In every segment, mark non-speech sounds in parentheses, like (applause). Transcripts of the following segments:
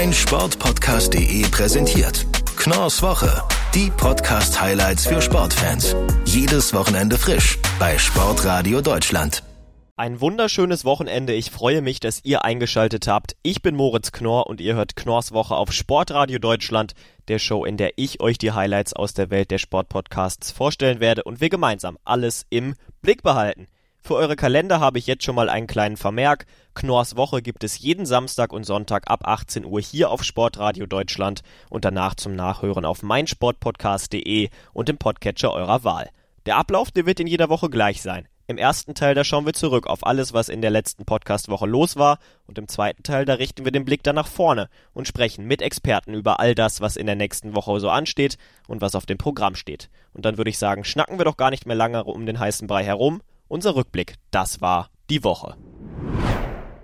mein präsentiert. Knorrs Woche. Die Podcast-Highlights für Sportfans. Jedes Wochenende frisch bei Sportradio Deutschland. Ein wunderschönes Wochenende. Ich freue mich, dass ihr eingeschaltet habt. Ich bin Moritz Knorr und ihr hört Knorrs Woche auf Sportradio Deutschland, der Show, in der ich euch die Highlights aus der Welt der Sportpodcasts vorstellen werde und wir gemeinsam alles im Blick behalten. Für eure Kalender habe ich jetzt schon mal einen kleinen Vermerk. Knorrs Woche gibt es jeden Samstag und Sonntag ab 18 Uhr hier auf Sportradio Deutschland und danach zum Nachhören auf meinsportpodcast.de und im Podcatcher eurer Wahl. Der Ablauf, der wird in jeder Woche gleich sein. Im ersten Teil, da schauen wir zurück auf alles, was in der letzten Podcast-Woche los war. Und im zweiten Teil, da richten wir den Blick dann nach vorne und sprechen mit Experten über all das, was in der nächsten Woche so ansteht und was auf dem Programm steht. Und dann würde ich sagen, schnacken wir doch gar nicht mehr lange um den heißen Brei herum. Unser Rückblick, das war die Woche.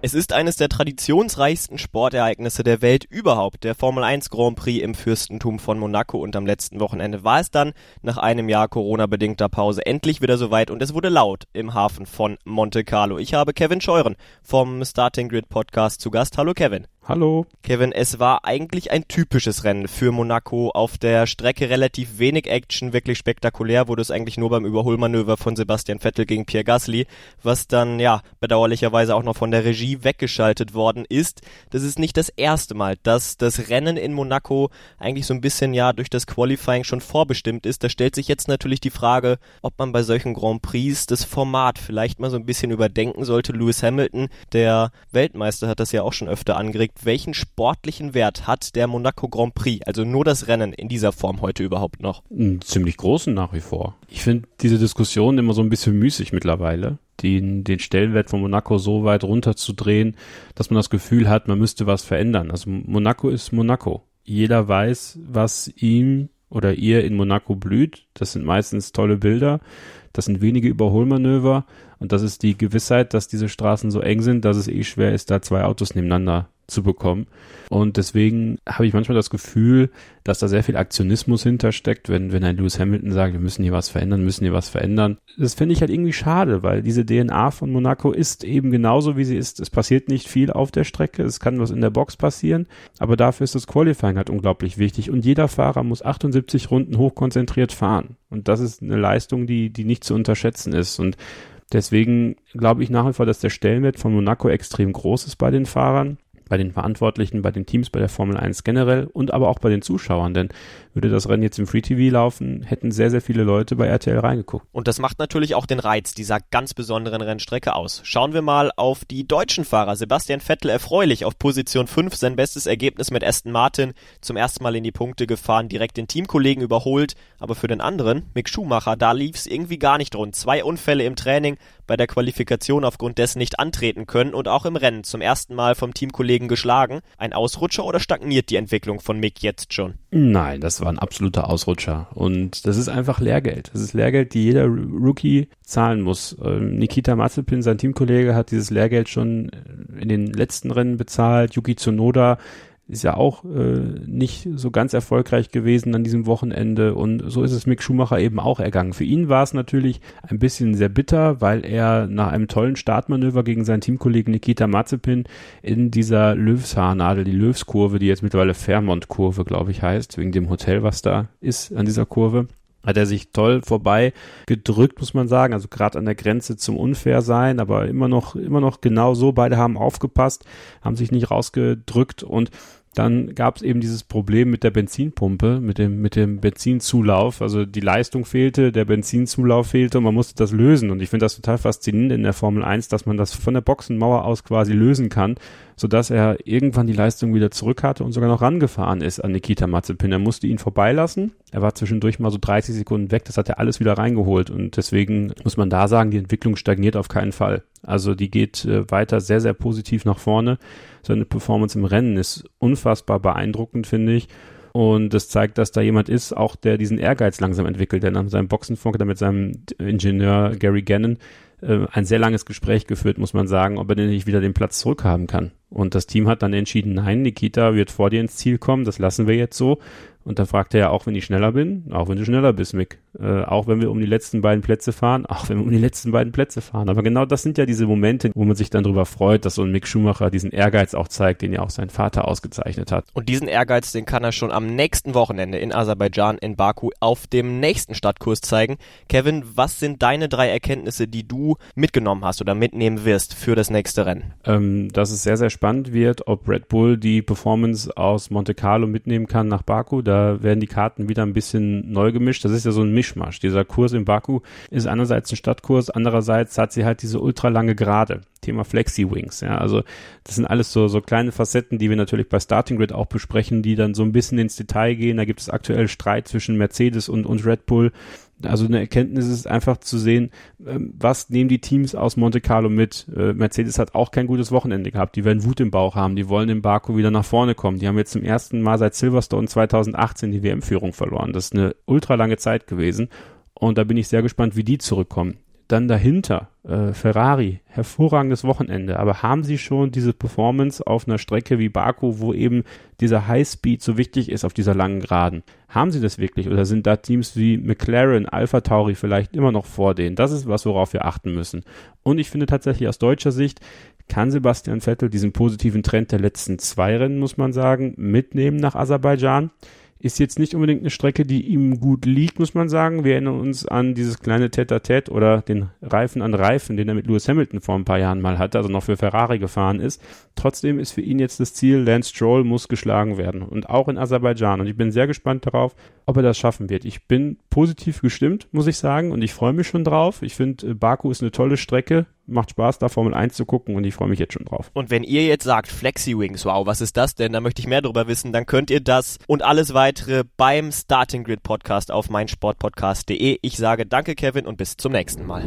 Es ist eines der traditionsreichsten Sportereignisse der Welt überhaupt, der Formel 1 Grand Prix im Fürstentum von Monaco und am letzten Wochenende war es dann nach einem Jahr Corona-bedingter Pause endlich wieder soweit und es wurde laut im Hafen von Monte Carlo. Ich habe Kevin Scheuren vom Starting Grid Podcast zu Gast. Hallo Kevin. Hallo. Kevin, es war eigentlich ein typisches Rennen für Monaco. Auf der Strecke relativ wenig Action, wirklich spektakulär wurde es eigentlich nur beim Überholmanöver von Sebastian Vettel gegen Pierre Gasly, was dann ja bedauerlicherweise auch noch von der Regie weggeschaltet worden ist. Das ist nicht das erste Mal, dass das Rennen in Monaco eigentlich so ein bisschen ja durch das Qualifying schon vorbestimmt ist. Da stellt sich jetzt natürlich die Frage, ob man bei solchen Grand Prix das Format vielleicht mal so ein bisschen überdenken sollte. Lewis Hamilton, der Weltmeister, hat das ja auch schon öfter angeregt welchen sportlichen Wert hat der Monaco Grand Prix, also nur das Rennen in dieser Form heute überhaupt noch? Einen ziemlich großen nach wie vor. Ich finde diese Diskussion immer so ein bisschen müßig mittlerweile, den, den Stellenwert von Monaco so weit runterzudrehen, dass man das Gefühl hat, man müsste was verändern. Also Monaco ist Monaco. Jeder weiß, was ihm oder ihr in Monaco blüht. Das sind meistens tolle Bilder. Das sind wenige Überholmanöver. Und das ist die Gewissheit, dass diese Straßen so eng sind, dass es eh schwer ist, da zwei Autos nebeneinander zu bekommen. Und deswegen habe ich manchmal das Gefühl, dass da sehr viel Aktionismus hintersteckt, wenn, wenn ein Lewis Hamilton sagt, wir müssen hier was verändern, müssen hier was verändern. Das finde ich halt irgendwie schade, weil diese DNA von Monaco ist eben genauso, wie sie ist. Es passiert nicht viel auf der Strecke, es kann was in der Box passieren, aber dafür ist das Qualifying halt unglaublich wichtig und jeder Fahrer muss 78 Runden hochkonzentriert fahren. Und das ist eine Leistung, die, die nicht zu unterschätzen ist. Und deswegen glaube ich nach wie vor, dass der Stellenwert von Monaco extrem groß ist bei den Fahrern bei den Verantwortlichen, bei den Teams, bei der Formel 1 generell und aber auch bei den Zuschauern, denn würde das Rennen jetzt im Free TV laufen, hätten sehr, sehr viele Leute bei RTL reingeguckt. Und das macht natürlich auch den Reiz dieser ganz besonderen Rennstrecke aus. Schauen wir mal auf die deutschen Fahrer. Sebastian Vettel erfreulich auf Position 5, sein bestes Ergebnis mit Aston Martin, zum ersten Mal in die Punkte gefahren, direkt den Teamkollegen überholt, aber für den anderen, Mick Schumacher, da lief es irgendwie gar nicht rund. Zwei Unfälle im Training, bei der Qualifikation aufgrund dessen nicht antreten können und auch im Rennen zum ersten Mal vom Teamkollegen geschlagen. Ein Ausrutscher oder stagniert die Entwicklung von Mick jetzt schon? Nein, das war ein absoluter Ausrutscher. Und das ist einfach Lehrgeld. Das ist Lehrgeld, die jeder Rookie zahlen muss. Ähm, Nikita Mazepin, sein Teamkollege, hat dieses Lehrgeld schon in den letzten Rennen bezahlt. Yuki Tsunoda ist ja auch äh, nicht so ganz erfolgreich gewesen an diesem Wochenende und so ist es Mick Schumacher eben auch ergangen. Für ihn war es natürlich ein bisschen sehr bitter, weil er nach einem tollen Startmanöver gegen seinen Teamkollegen Nikita Mazepin in dieser Löwshaarnadel, die Löwskurve, die jetzt mittlerweile Fairmont-Kurve, glaube ich, heißt, wegen dem Hotel, was da ist an dieser Kurve, hat er sich toll vorbei gedrückt, muss man sagen. Also gerade an der Grenze zum Unfairsein, aber immer noch, immer noch genau so. Beide haben aufgepasst, haben sich nicht rausgedrückt und dann gab es eben dieses Problem mit der Benzinpumpe, mit dem, mit dem Benzinzulauf. Also die Leistung fehlte, der Benzinzulauf fehlte und man musste das lösen. Und ich finde das total faszinierend in der Formel 1, dass man das von der Boxenmauer aus quasi lösen kann, sodass er irgendwann die Leistung wieder zurück hatte und sogar noch rangefahren ist an Nikita Mazepin. Er musste ihn vorbeilassen. Er war zwischendurch mal so 30 Sekunden weg. Das hat er alles wieder reingeholt. Und deswegen muss man da sagen, die Entwicklung stagniert auf keinen Fall. Also die geht äh, weiter sehr, sehr positiv nach vorne. Seine Performance im Rennen ist unfassbar beeindruckend, finde ich. Und das zeigt, dass da jemand ist, auch der diesen Ehrgeiz langsam entwickelt. Denn an seinem Boxenfunk, mit seinem Ingenieur Gary Gannon, äh, ein sehr langes Gespräch geführt, muss man sagen, ob er denn nicht wieder den Platz zurückhaben kann. Und das Team hat dann entschieden, nein, Nikita wird vor dir ins Ziel kommen, das lassen wir jetzt so. Und dann fragt er ja auch, wenn ich schneller bin, auch wenn du schneller bist, Mick. Äh, auch wenn wir um die letzten beiden Plätze fahren, (laughs) auch wenn wir um die letzten beiden Plätze fahren. Aber genau das sind ja diese Momente, wo man sich dann darüber freut, dass so ein Mick Schumacher diesen Ehrgeiz auch zeigt, den ja auch sein Vater ausgezeichnet hat. Und diesen Ehrgeiz, den kann er schon am nächsten Wochenende in Aserbaidschan, in Baku, auf dem nächsten Stadtkurs zeigen. Kevin, was sind deine drei Erkenntnisse, die du mitgenommen hast oder mitnehmen wirst für das nächste Rennen? Ähm, dass es sehr, sehr spannend wird, ob Red Bull die Performance aus Monte Carlo mitnehmen kann nach Baku. Da werden die Karten wieder ein bisschen neu gemischt. Das ist ja so ein Mischmasch. Dieser Kurs in Baku ist einerseits ein Stadtkurs, andererseits hat sie halt diese ultralange Gerade. Thema Flexi-Wings. Ja, also das sind alles so, so kleine Facetten, die wir natürlich bei Starting Grid auch besprechen, die dann so ein bisschen ins Detail gehen. Da gibt es aktuell Streit zwischen Mercedes und, und Red Bull. Also eine Erkenntnis ist einfach zu sehen, ähm, was nehmen die Teams aus Monte Carlo mit. Äh, Mercedes hat auch kein gutes Wochenende gehabt. Die werden Wut im Bauch haben. Die wollen in Baku wieder nach vorne kommen. Die haben jetzt zum ersten Mal seit Silverstone 2018 die WM-Führung verloren. Das ist eine ultra lange Zeit gewesen. Und da bin ich sehr gespannt, wie die zurückkommen. Dann dahinter, äh, Ferrari, hervorragendes Wochenende. Aber haben sie schon diese Performance auf einer Strecke wie Baku, wo eben dieser Highspeed so wichtig ist auf dieser langen Geraden? Haben sie das wirklich? Oder sind da Teams wie McLaren, Alpha Tauri vielleicht immer noch vor denen? Das ist was, worauf wir achten müssen. Und ich finde tatsächlich aus deutscher Sicht, kann Sebastian Vettel diesen positiven Trend der letzten zwei Rennen, muss man sagen, mitnehmen nach Aserbaidschan. Ist jetzt nicht unbedingt eine Strecke, die ihm gut liegt, muss man sagen. Wir erinnern uns an dieses kleine Tete-a-Tete oder den Reifen an Reifen, den er mit Lewis Hamilton vor ein paar Jahren mal hatte, also noch für Ferrari gefahren ist. Trotzdem ist für ihn jetzt das Ziel, Lance Stroll muss geschlagen werden und auch in Aserbaidschan. Und ich bin sehr gespannt darauf, ob er das schaffen wird. Ich bin positiv gestimmt, muss ich sagen, und ich freue mich schon drauf. Ich finde, äh, Baku ist eine tolle Strecke macht Spaß, da Formel 1 zu gucken und ich freue mich jetzt schon drauf. Und wenn ihr jetzt sagt, Flexi Wings, wow, was ist das denn? Da möchte ich mehr darüber wissen, dann könnt ihr das und alles weitere beim Starting Grid Podcast auf meinsportpodcast.de. Ich sage danke, Kevin, und bis zum nächsten Mal.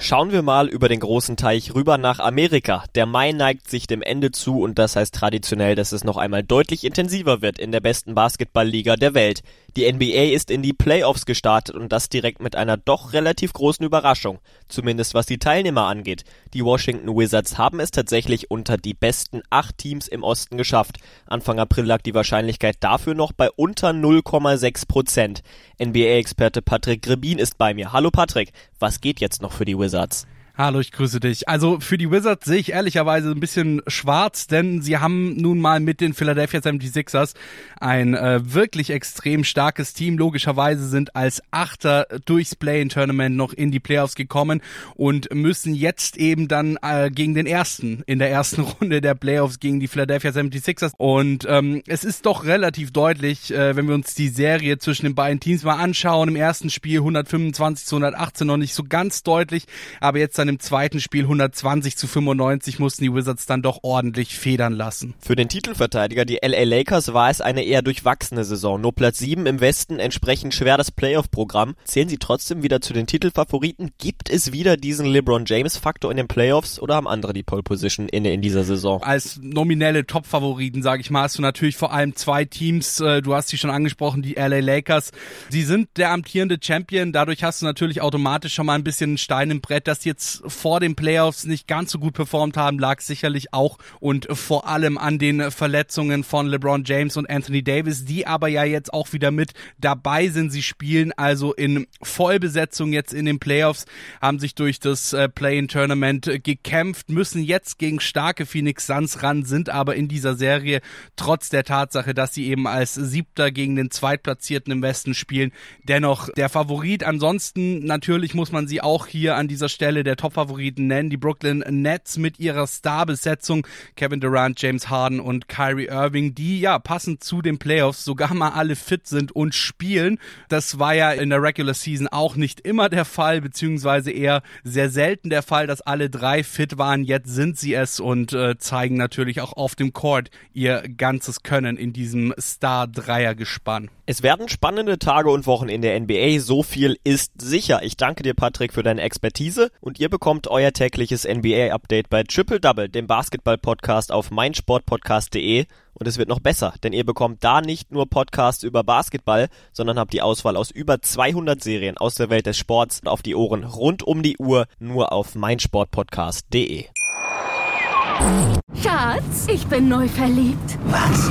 Schauen wir mal über den großen Teich rüber nach Amerika. Der Mai neigt sich dem Ende zu und das heißt traditionell, dass es noch einmal deutlich intensiver wird in der besten Basketballliga der Welt. Die NBA ist in die Playoffs gestartet und das direkt mit einer doch relativ großen Überraschung, zumindest was die Teilnehmer angeht. Die Washington Wizards haben es tatsächlich unter die besten acht Teams im Osten geschafft. Anfang April lag die Wahrscheinlichkeit dafür noch bei unter 0,6 Prozent. NBA-Experte Patrick Grebin ist bei mir. Hallo Patrick, was geht jetzt noch für die Wizards? Hallo, ich grüße dich. Also für die Wizards sehe ich ehrlicherweise ein bisschen schwarz, denn sie haben nun mal mit den Philadelphia 76ers ein äh, wirklich extrem starkes Team. Logischerweise sind als Achter durchs Play-in-Tournament noch in die Playoffs gekommen und müssen jetzt eben dann äh, gegen den ersten in der ersten (laughs) Runde der Playoffs gegen die Philadelphia 76ers. Und ähm, es ist doch relativ deutlich, äh, wenn wir uns die Serie zwischen den beiden Teams mal anschauen. Im ersten Spiel 125 zu 118 noch nicht so ganz deutlich, aber jetzt dann dann im zweiten Spiel 120 zu 95 mussten die Wizards dann doch ordentlich federn lassen. Für den Titelverteidiger, die LA Lakers, war es eine eher durchwachsene Saison. Nur Platz 7 im Westen, entsprechend schwer das Playoff-Programm. Zählen sie trotzdem wieder zu den Titelfavoriten? Gibt es wieder diesen LeBron James-Faktor in den Playoffs oder haben andere die Pole Position inne in dieser Saison? Als nominelle Top-Favoriten, sage ich mal, hast du natürlich vor allem zwei Teams. Äh, du hast sie schon angesprochen, die LA Lakers. Sie sind der amtierende Champion. Dadurch hast du natürlich automatisch schon mal ein bisschen einen Stein im Brett, dass jetzt vor den Playoffs nicht ganz so gut performt haben, lag sicherlich auch und vor allem an den Verletzungen von LeBron James und Anthony Davis, die aber ja jetzt auch wieder mit dabei sind. Sie spielen also in Vollbesetzung jetzt in den Playoffs, haben sich durch das äh, Play-in-Tournament gekämpft, müssen jetzt gegen starke Phoenix Suns ran, sind aber in dieser Serie trotz der Tatsache, dass sie eben als Siebter gegen den Zweitplatzierten im Westen spielen, dennoch der Favorit. Ansonsten natürlich muss man sie auch hier an dieser Stelle der Top Top-Favoriten nennen. Die Brooklyn Nets mit ihrer Starbesetzung Kevin Durant, James Harden und Kyrie Irving, die ja passend zu den Playoffs sogar mal alle fit sind und spielen. Das war ja in der Regular Season auch nicht immer der Fall, beziehungsweise eher sehr selten der Fall, dass alle drei fit waren. Jetzt sind sie es und äh, zeigen natürlich auch auf dem Court ihr ganzes Können in diesem Star-Dreier-Gespann. Es werden spannende Tage und Wochen in der NBA, so viel ist sicher. Ich danke dir, Patrick, für deine Expertise und ihr bekommt euer tägliches NBA-Update bei Triple Double, dem Basketball-Podcast auf meinsportpodcast.de und es wird noch besser, denn ihr bekommt da nicht nur Podcasts über Basketball, sondern habt die Auswahl aus über 200 Serien aus der Welt des Sports auf die Ohren rund um die Uhr nur auf meinsportpodcast.de. Schatz, ich bin neu verliebt. Was?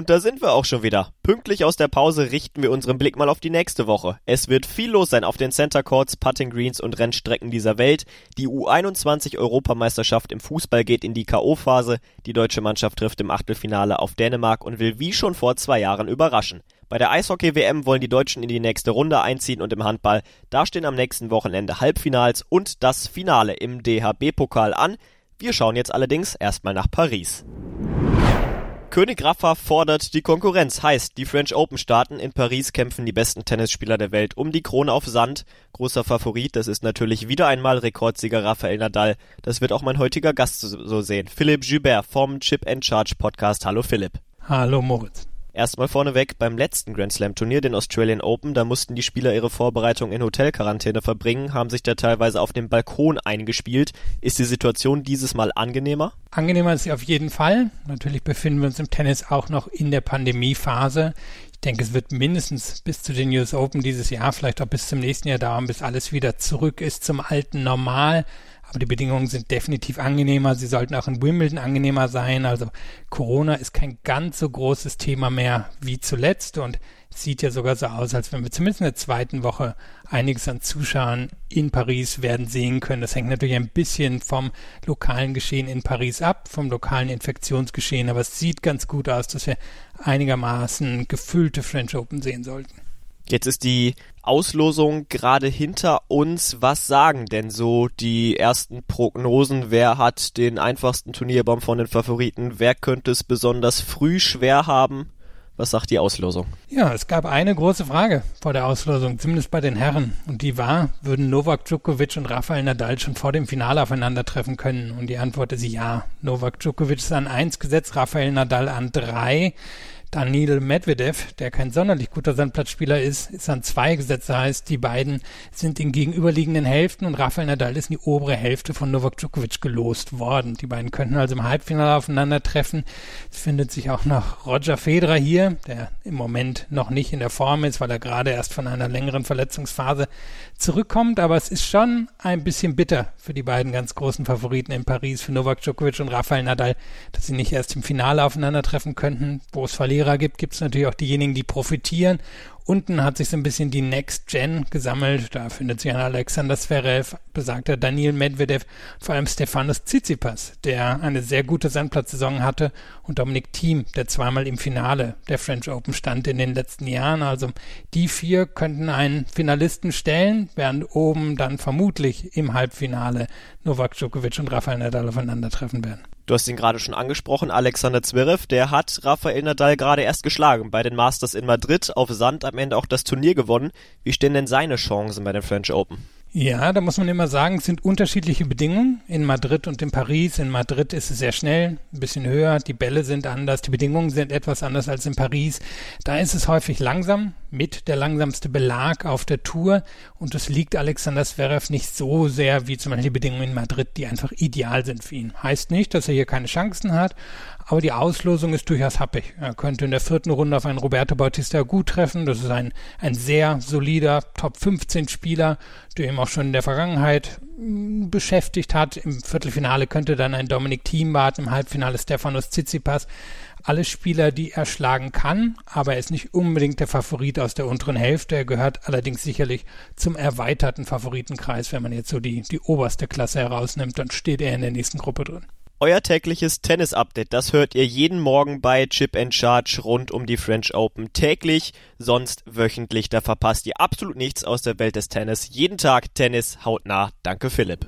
Und da sind wir auch schon wieder. Pünktlich aus der Pause richten wir unseren Blick mal auf die nächste Woche. Es wird viel los sein auf den Center Courts, Putting Greens und Rennstrecken dieser Welt. Die U21 Europameisterschaft im Fußball geht in die K.O.-Phase. Die deutsche Mannschaft trifft im Achtelfinale auf Dänemark und will wie schon vor zwei Jahren überraschen. Bei der Eishockey-WM wollen die Deutschen in die nächste Runde einziehen und im Handball, da stehen am nächsten Wochenende Halbfinals und das Finale im DHB-Pokal an. Wir schauen jetzt allerdings erstmal nach Paris. König Rafa fordert die Konkurrenz, heißt, die French Open starten. In Paris kämpfen die besten Tennisspieler der Welt um die Krone auf Sand. Großer Favorit, das ist natürlich wieder einmal Rekordsieger Rafael Nadal. Das wird auch mein heutiger Gast so sehen. Philipp Joubert vom Chip and Charge Podcast. Hallo Philipp. Hallo Moritz. Erstmal vorneweg beim letzten Grand Slam Turnier, den Australian Open, da mussten die Spieler ihre Vorbereitung in Hotelquarantäne verbringen, haben sich da teilweise auf dem Balkon eingespielt. Ist die Situation dieses Mal angenehmer? Angenehmer ist sie auf jeden Fall. Natürlich befinden wir uns im Tennis auch noch in der Pandemiephase. Ich denke, es wird mindestens bis zu den US Open dieses Jahr, vielleicht auch bis zum nächsten Jahr dauern, bis alles wieder zurück ist zum alten Normal. Aber die Bedingungen sind definitiv angenehmer. Sie sollten auch in Wimbledon angenehmer sein. Also Corona ist kein ganz so großes Thema mehr wie zuletzt und sieht ja sogar so aus, als wenn wir zumindest in der zweiten Woche einiges an Zuschauern in Paris werden sehen können. Das hängt natürlich ein bisschen vom lokalen Geschehen in Paris ab, vom lokalen Infektionsgeschehen, aber es sieht ganz gut aus, dass wir einigermaßen gefüllte French Open sehen sollten. Jetzt ist die Auslosung gerade hinter uns. Was sagen denn so die ersten Prognosen? Wer hat den einfachsten Turnierbaum von den Favoriten? Wer könnte es besonders früh schwer haben? Was sagt die Auslosung? Ja, es gab eine große Frage vor der Auslosung, zumindest bei den Herren. Und die war, würden Novak Djokovic und Rafael Nadal schon vor dem Finale aufeinandertreffen können? Und die Antwort ist ja. Novak Djokovic ist an eins gesetzt, Rafael Nadal an drei. Daniil Medvedev, der kein sonderlich guter Sandplatzspieler ist, ist an zwei gesetzt. Das heißt, die beiden sind in gegenüberliegenden Hälften und Rafael Nadal ist in die obere Hälfte von Novak Djokovic gelost worden. Die beiden könnten also im Halbfinale aufeinandertreffen. Es findet sich auch noch Roger Federer hier, der im Moment noch nicht in der Form ist, weil er gerade erst von einer längeren Verletzungsphase zurückkommt. Aber es ist schon ein bisschen bitter für die beiden ganz großen Favoriten in Paris, für Novak Djokovic und Rafael Nadal, dass sie nicht erst im Finale aufeinandertreffen könnten, wo es Verlierer Verlierer gibt, gibt es natürlich auch diejenigen, die profitieren. Unten hat sich so ein bisschen die Next Gen gesammelt. Da findet sich ein Alexander Zverev, besagter Daniel Medvedev, vor allem Stefanos Tsitsipas, der eine sehr gute Sandplatzsaison hatte und Dominik Thiem, der zweimal im Finale der French Open stand in den letzten Jahren. Also die vier könnten einen Finalisten stellen, während oben dann vermutlich im Halbfinale Novak Djokovic und Rafael Nadal aufeinandertreffen werden. Du hast ihn gerade schon angesprochen, Alexander Zverev, der hat Rafael Nadal gerade erst geschlagen bei den Masters in Madrid auf Sand am Ende auch das Turnier gewonnen. Wie stehen denn seine Chancen bei den French Open? Ja, da muss man immer sagen, es sind unterschiedliche Bedingungen in Madrid und in Paris. In Madrid ist es sehr schnell, ein bisschen höher, die Bälle sind anders, die Bedingungen sind etwas anders als in Paris. Da ist es häufig langsam, mit der langsamste Belag auf der Tour und es liegt Alexander Zverev nicht so sehr wie zum Beispiel die Bedingungen in Madrid, die einfach ideal sind für ihn. Heißt nicht, dass er hier keine Chancen hat, aber die Auslosung ist durchaus happig. Er könnte in der vierten Runde auf einen Roberto Bautista gut treffen. Das ist ein, ein sehr solider Top 15 Spieler, der ihm auch schon in der Vergangenheit hm, beschäftigt hat. Im Viertelfinale könnte dann ein Dominik Thiem warten, im Halbfinale Stefanos Tsitsipas. Alle Spieler, die er schlagen kann, aber er ist nicht unbedingt der Favorit aus der unteren Hälfte. Er gehört allerdings sicherlich zum erweiterten Favoritenkreis. Wenn man jetzt so die, die oberste Klasse herausnimmt, dann steht er in der nächsten Gruppe drin. Euer tägliches Tennis-Update, das hört ihr jeden Morgen bei Chip and Charge rund um die French Open täglich, sonst wöchentlich. Da verpasst ihr absolut nichts aus der Welt des Tennis. Jeden Tag Tennis hautnah. Danke Philipp.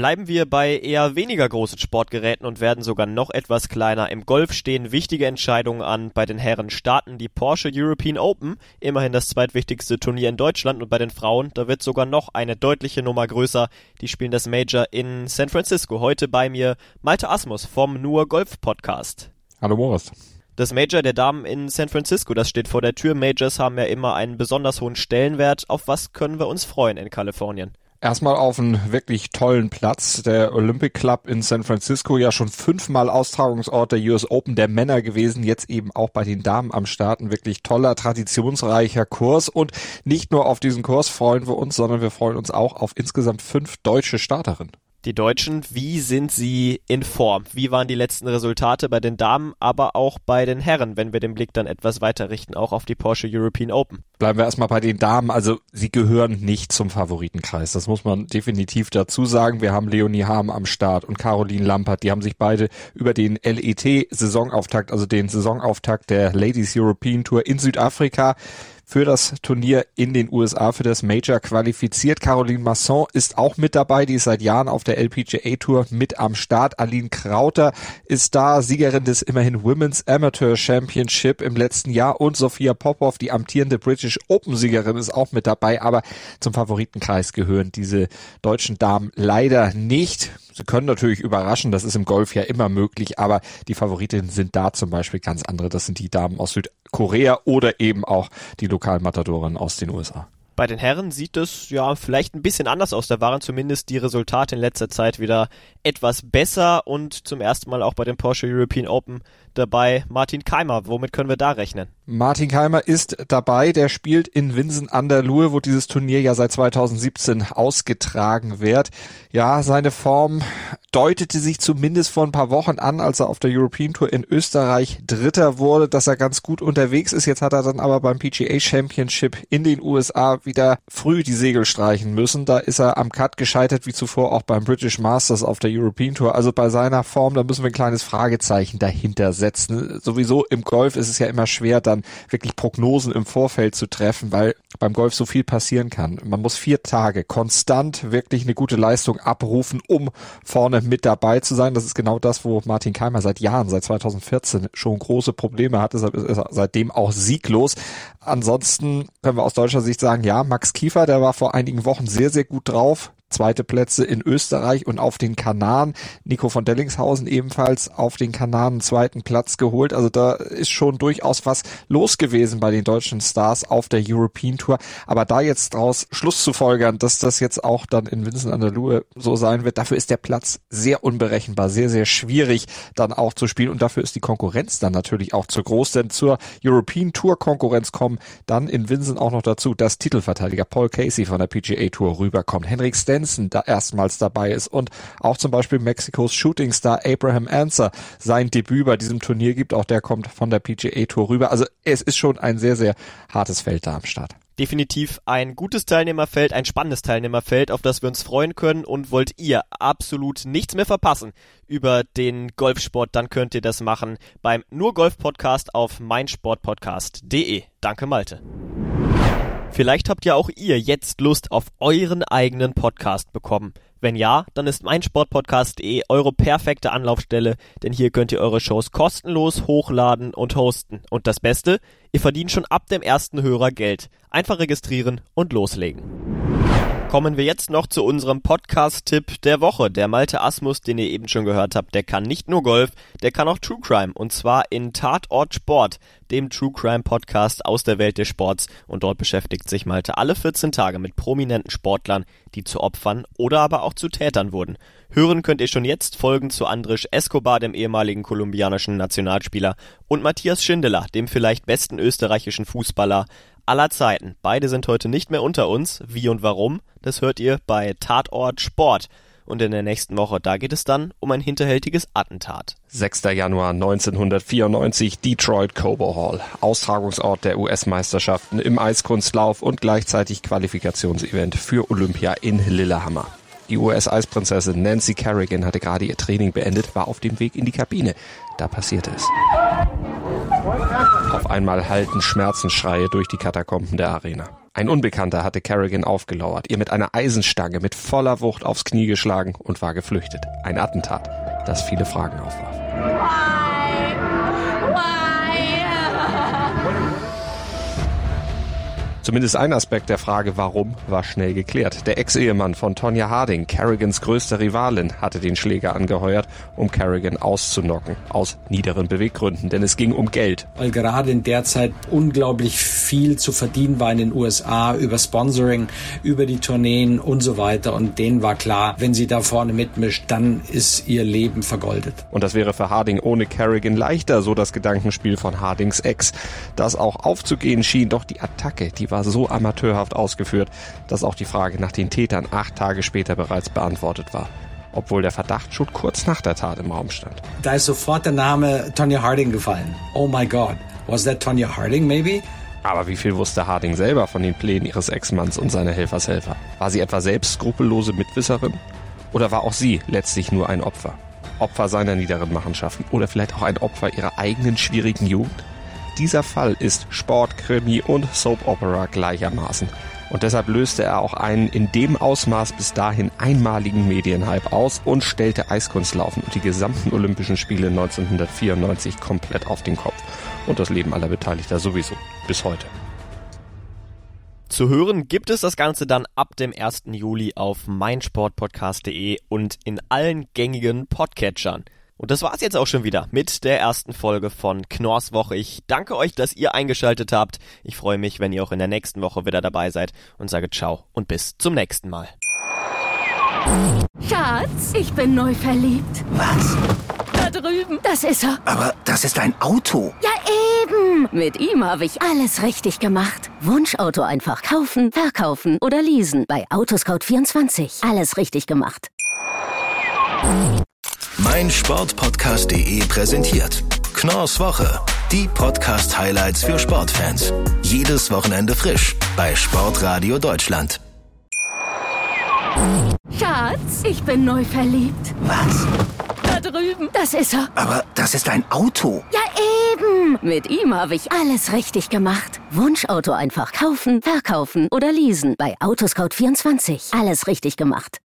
Bleiben wir bei eher weniger großen Sportgeräten und werden sogar noch etwas kleiner. Im Golf stehen wichtige Entscheidungen an. Bei den Herren starten die Porsche European Open, immerhin das zweitwichtigste Turnier in Deutschland und bei den Frauen, da wird sogar noch eine deutliche Nummer größer. Die spielen das Major in San Francisco. Heute bei mir Malte Asmus vom Nur Golf Podcast. Hallo Boris. Das Major der Damen in San Francisco, das steht vor der Tür. Majors haben ja immer einen besonders hohen Stellenwert. Auf was können wir uns freuen in Kalifornien? Erstmal auf einen wirklich tollen Platz. Der Olympic Club in San Francisco, ja schon fünfmal Austragungsort der US Open der Männer gewesen, jetzt eben auch bei den Damen am Start. Ein wirklich toller, traditionsreicher Kurs. Und nicht nur auf diesen Kurs freuen wir uns, sondern wir freuen uns auch auf insgesamt fünf deutsche Starterinnen. Die Deutschen, wie sind sie in Form? Wie waren die letzten Resultate bei den Damen, aber auch bei den Herren, wenn wir den Blick dann etwas weiter richten, auch auf die Porsche European Open? Bleiben wir erstmal bei den Damen. Also sie gehören nicht zum Favoritenkreis. Das muss man definitiv dazu sagen. Wir haben Leonie Harm am Start und Caroline Lampert. Die haben sich beide über den LET-Saisonauftakt, also den Saisonauftakt der Ladies European Tour in Südafrika, für das Turnier in den USA für das Major qualifiziert. Caroline Masson ist auch mit dabei, die ist seit Jahren auf der LPGA Tour mit am Start. Aline Krauter ist da, Siegerin des immerhin Women's Amateur Championship im letzten Jahr und Sophia Popov, die amtierende British Open Siegerin, ist auch mit dabei, aber zum Favoritenkreis gehören diese deutschen Damen leider nicht. Sie können natürlich überraschen, das ist im Golf ja immer möglich, aber die Favoritinnen sind da zum Beispiel ganz andere. Das sind die Damen aus Südkorea oder eben auch die Lokalmatadoren aus den USA. Bei den Herren sieht es ja vielleicht ein bisschen anders aus. Da waren zumindest die Resultate in letzter Zeit wieder etwas besser und zum ersten Mal auch bei den Porsche European Open dabei Martin Keimer. Womit können wir da rechnen? Martin Keimer ist dabei. Der spielt in Winsen an der Luhe, wo dieses Turnier ja seit 2017 ausgetragen wird. Ja, seine Form deutete sich zumindest vor ein paar Wochen an, als er auf der European Tour in Österreich Dritter wurde, dass er ganz gut unterwegs ist. Jetzt hat er dann aber beim PGA Championship in den USA wieder früh die Segel streichen müssen. Da ist er am Cut gescheitert, wie zuvor auch beim British Masters auf der European Tour. Also bei seiner Form, da müssen wir ein kleines Fragezeichen dahinter setzen. Sowieso im Golf ist es ja immer schwer, dann wirklich Prognosen im Vorfeld zu treffen, weil beim Golf so viel passieren kann. Man muss vier Tage konstant wirklich eine gute Leistung abrufen, um vorne mit dabei zu sein. Das ist genau das, wo Martin Keimer seit Jahren, seit 2014 schon große Probleme hat. Deshalb ist er seitdem auch sieglos. Ansonsten können wir aus deutscher Sicht sagen, ja, Max Kiefer, der war vor einigen Wochen sehr, sehr gut drauf zweite Plätze in Österreich und auf den Kanaren. Nico von Dellingshausen ebenfalls auf den Kanaren zweiten Platz geholt. Also da ist schon durchaus was los gewesen bei den deutschen Stars auf der European Tour. Aber da jetzt draus Schluss zu folgern, dass das jetzt auch dann in Vincent an der Lue so sein wird, dafür ist der Platz sehr unberechenbar, sehr, sehr schwierig dann auch zu spielen. Und dafür ist die Konkurrenz dann natürlich auch zu groß. Denn zur European Tour Konkurrenz kommen dann in Vincent auch noch dazu, dass Titelverteidiger Paul Casey von der PGA Tour rüberkommt. Henrik Sten Jensen da erstmals dabei ist und auch zum Beispiel Mexikos Shootingstar Abraham Answer sein Debüt bei diesem Turnier gibt. Auch der kommt von der PGA Tour rüber. Also es ist schon ein sehr, sehr hartes Feld da am Start definitiv ein gutes Teilnehmerfeld, ein spannendes Teilnehmerfeld, auf das wir uns freuen können. Und wollt ihr absolut nichts mehr verpassen über den Golfsport, dann könnt ihr das machen beim Nur Golf Podcast auf meinsportpodcast.de. Danke, Malte. Vielleicht habt ja auch ihr jetzt Lust auf euren eigenen Podcast bekommen. Wenn ja, dann ist meinsportpodcast.de eure perfekte Anlaufstelle, denn hier könnt ihr eure Shows kostenlos hochladen und hosten. Und das Beste, ihr verdient schon ab dem ersten Hörer Geld. Einfach registrieren und loslegen. Kommen wir jetzt noch zu unserem Podcast-Tipp der Woche. Der Malte Asmus, den ihr eben schon gehört habt, der kann nicht nur Golf, der kann auch True Crime. Und zwar in Tatort Sport, dem True Crime Podcast aus der Welt des Sports. Und dort beschäftigt sich Malte alle 14 Tage mit prominenten Sportlern, die zu Opfern oder aber auch zu Tätern wurden. Hören könnt ihr schon jetzt Folgen zu Andrisch Escobar, dem ehemaligen kolumbianischen Nationalspieler, und Matthias Schindler, dem vielleicht besten österreichischen Fußballer aller Zeiten. Beide sind heute nicht mehr unter uns. Wie und warum, das hört ihr bei Tatort Sport. Und in der nächsten Woche, da geht es dann um ein hinterhältiges Attentat. 6. Januar 1994, Detroit Cobo Hall, Austragungsort der US-Meisterschaften im Eiskunstlauf und gleichzeitig Qualifikationsevent für Olympia in Lillehammer. Die US-Eisprinzessin Nancy Kerrigan hatte gerade ihr Training beendet, war auf dem Weg in die Kabine. Da passierte es. Auf einmal hallten Schmerzensschreie durch die Katakomben der Arena. Ein Unbekannter hatte Kerrigan aufgelauert, ihr mit einer Eisenstange mit voller Wucht aufs Knie geschlagen und war geflüchtet. Ein Attentat, das viele Fragen aufwarf. Zumindest ein Aspekt der Frage, warum, war schnell geklärt. Der Ex-Ehemann von Tonya Harding, Carrigans größter Rivalin, hatte den Schläger angeheuert, um Carrigan auszunocken. Aus niederen Beweggründen, denn es ging um Geld. Weil gerade in der Zeit unglaublich viel zu verdienen war in den USA über Sponsoring, über die Tourneen und so weiter. Und denen war klar, wenn sie da vorne mitmischt, dann ist ihr Leben vergoldet. Und das wäre für Harding ohne Carrigan leichter, so das Gedankenspiel von Hardings Ex. Das auch aufzugehen schien, doch die Attacke, die war so amateurhaft ausgeführt, dass auch die Frage nach den Tätern acht Tage später bereits beantwortet war. Obwohl der Verdacht schon kurz nach der Tat im Raum stand. Da ist sofort der Name Tonya Harding gefallen. Oh my God. Was that Tonya Harding maybe? Aber wie viel wusste Harding selber von den Plänen ihres Ex-Manns und seiner Helfershelfer? War sie etwa selbst skrupellose Mitwisserin? Oder war auch sie letztlich nur ein Opfer? Opfer seiner niederen Machenschaften oder vielleicht auch ein Opfer ihrer eigenen schwierigen Jugend? Dieser Fall ist Sport, Krimi und Soap Opera gleichermaßen. Und deshalb löste er auch einen in dem Ausmaß bis dahin einmaligen Medienhype aus und stellte Eiskunstlaufen und die gesamten Olympischen Spiele 1994 komplett auf den Kopf. Und das Leben aller Beteiligter sowieso. Bis heute. Zu hören gibt es das Ganze dann ab dem 1. Juli auf meinsportpodcast.de und in allen gängigen Podcatchern. Und das war's jetzt auch schon wieder mit der ersten Folge von Knorrs Woche. Ich danke euch, dass ihr eingeschaltet habt. Ich freue mich, wenn ihr auch in der nächsten Woche wieder dabei seid und sage ciao und bis zum nächsten Mal. Schatz, ich bin neu verliebt. Was? Da drüben. Das ist er. Aber das ist ein Auto. Ja, eben. Mit ihm habe ich alles richtig gemacht. Wunschauto einfach kaufen, verkaufen oder leasen. Bei Autoscout24. Alles richtig gemacht. Mein Sportpodcast.de präsentiert Knorrs Woche. Die Podcast-Highlights für Sportfans. Jedes Wochenende frisch bei Sportradio Deutschland. Schatz, ich bin neu verliebt. Was? Da drüben. Das ist er. Aber das ist ein Auto. Ja, eben. Mit ihm habe ich alles richtig gemacht. Wunschauto einfach kaufen, verkaufen oder leasen. Bei Autoscout24. Alles richtig gemacht.